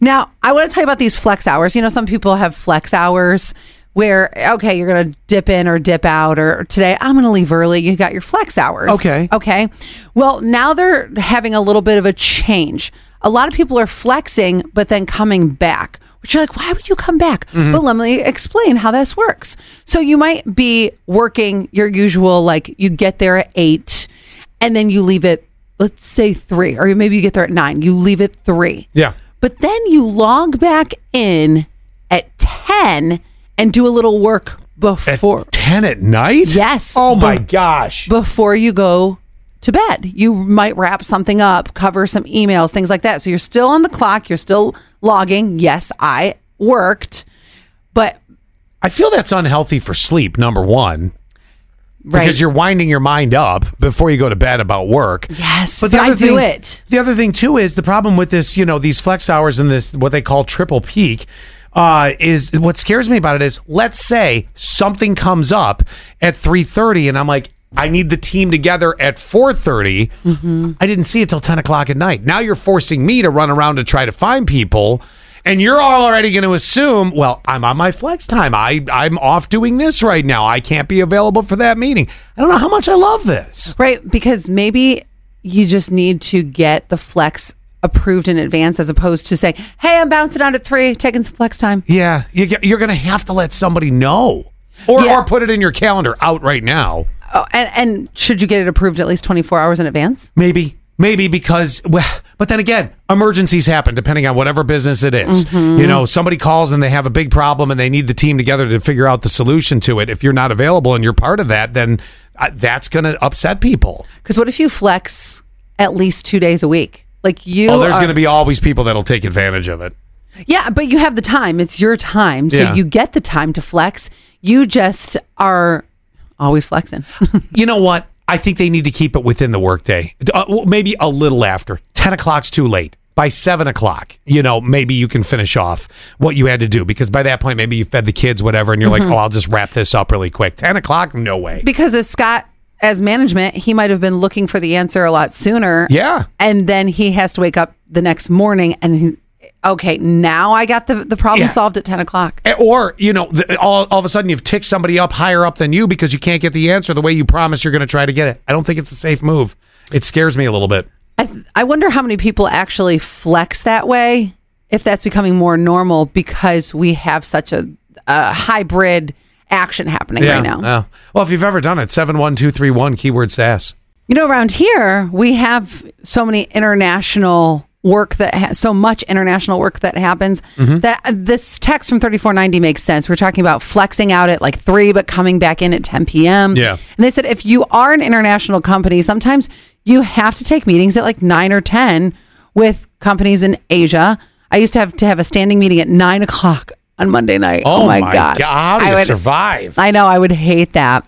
Now, I want to tell you about these flex hours. You know, some people have flex hours where, okay, you're going to dip in or dip out, or today I'm going to leave early. You got your flex hours. Okay. Okay. Well, now they're having a little bit of a change. A lot of people are flexing, but then coming back. Which you're like, why would you come back? Mm-hmm. But let me explain how this works. So you might be working your usual, like you get there at eight and then you leave at, let's say three, or maybe you get there at nine. You leave at three. Yeah. But then you log back in at 10 and do a little work before At 10 at night? Yes. Oh my Be- gosh. before you go to bed. You might wrap something up, cover some emails, things like that. So you're still on the clock, you're still logging. Yes, I worked. But I feel that's unhealthy for sleep, number one, right. because you're winding your mind up before you go to bed about work. yes, But but, the I other do thing- it. The other thing too is the problem with this, you know, these flex hours and this what they call triple peak. Uh, is what scares me about it is let's say something comes up at 3.30 and i'm like i need the team together at 4.30 Mm-hmm. i didn't see it till 10 o'clock at night now you're forcing me to run around to try to find people and you're already going to assume well i'm on my flex time I, i'm off doing this right now i can't be available for that meeting i don't know how much i love this Right. Because maybe you just need to get the flex approved in advance as opposed to saying, hey, I'm bouncing out at three, taking some flex time. Yeah, you, you're going to have to let somebody know, or Yeah. or put it in your calendar out right now. Oh, and, and should you get it approved at least 24 hours in advance? Maybe, maybe because, well, but then again, emergencies happen depending on whatever business it is. Mm-hmm. You know, somebody calls and they have a big problem and they need the team together to figure out the solution to it. If you're not available and you're part of that, then uh, that's going to upset people. Because what if you flex at least two days a week? Like you, Oh, there's are- going to be always people that'll take advantage of it. yeah, but you have the time. It's your time, so Yeah. you get the time to flex. You just are always flexing. You know what? I think they need to keep it within the workday. Uh, maybe a little after. 10 o'clock's too late. By 7 o'clock, you know, maybe you can finish off what you had to do because by that point, maybe you fed the kids, whatever, and you're Mm-hmm. like, oh, I'll just wrap this up really quick. 10 o'clock? No way. because as Scott, as management, he might have been looking for the answer a lot sooner. Yeah. and then he has to wake up the next morning and he, okay, now I got the the problem Yeah. solved at 10 o'clock. Eh, Or, you know, the, all, all of a sudden you've ticked somebody up higher up than you because you can't get the answer the way you promised you're going to try to get it. I don't think it's a safe move. It scares me a little bit. I, th- I wonder how many people actually flex that way, if that's becoming more normal because we have such a, a hybrid action happening right now. yeah. Well, if you've ever done it, 71231 keyword SAS. You know, around here we have so many international work that ha- so much international work that happens Mm-hmm. that uh, this text from 3490 makes sense. We're talking about flexing out at like 3 but coming back in at 10 p.m. Yeah. And they said if you are an international company, sometimes you have to take meetings at like 9 or 10 with companies in Asia. I used to have to have a standing meeting at 9 o'clock on Monday night. Oh, oh my, God. How do I you would- survive? I know I would hate that.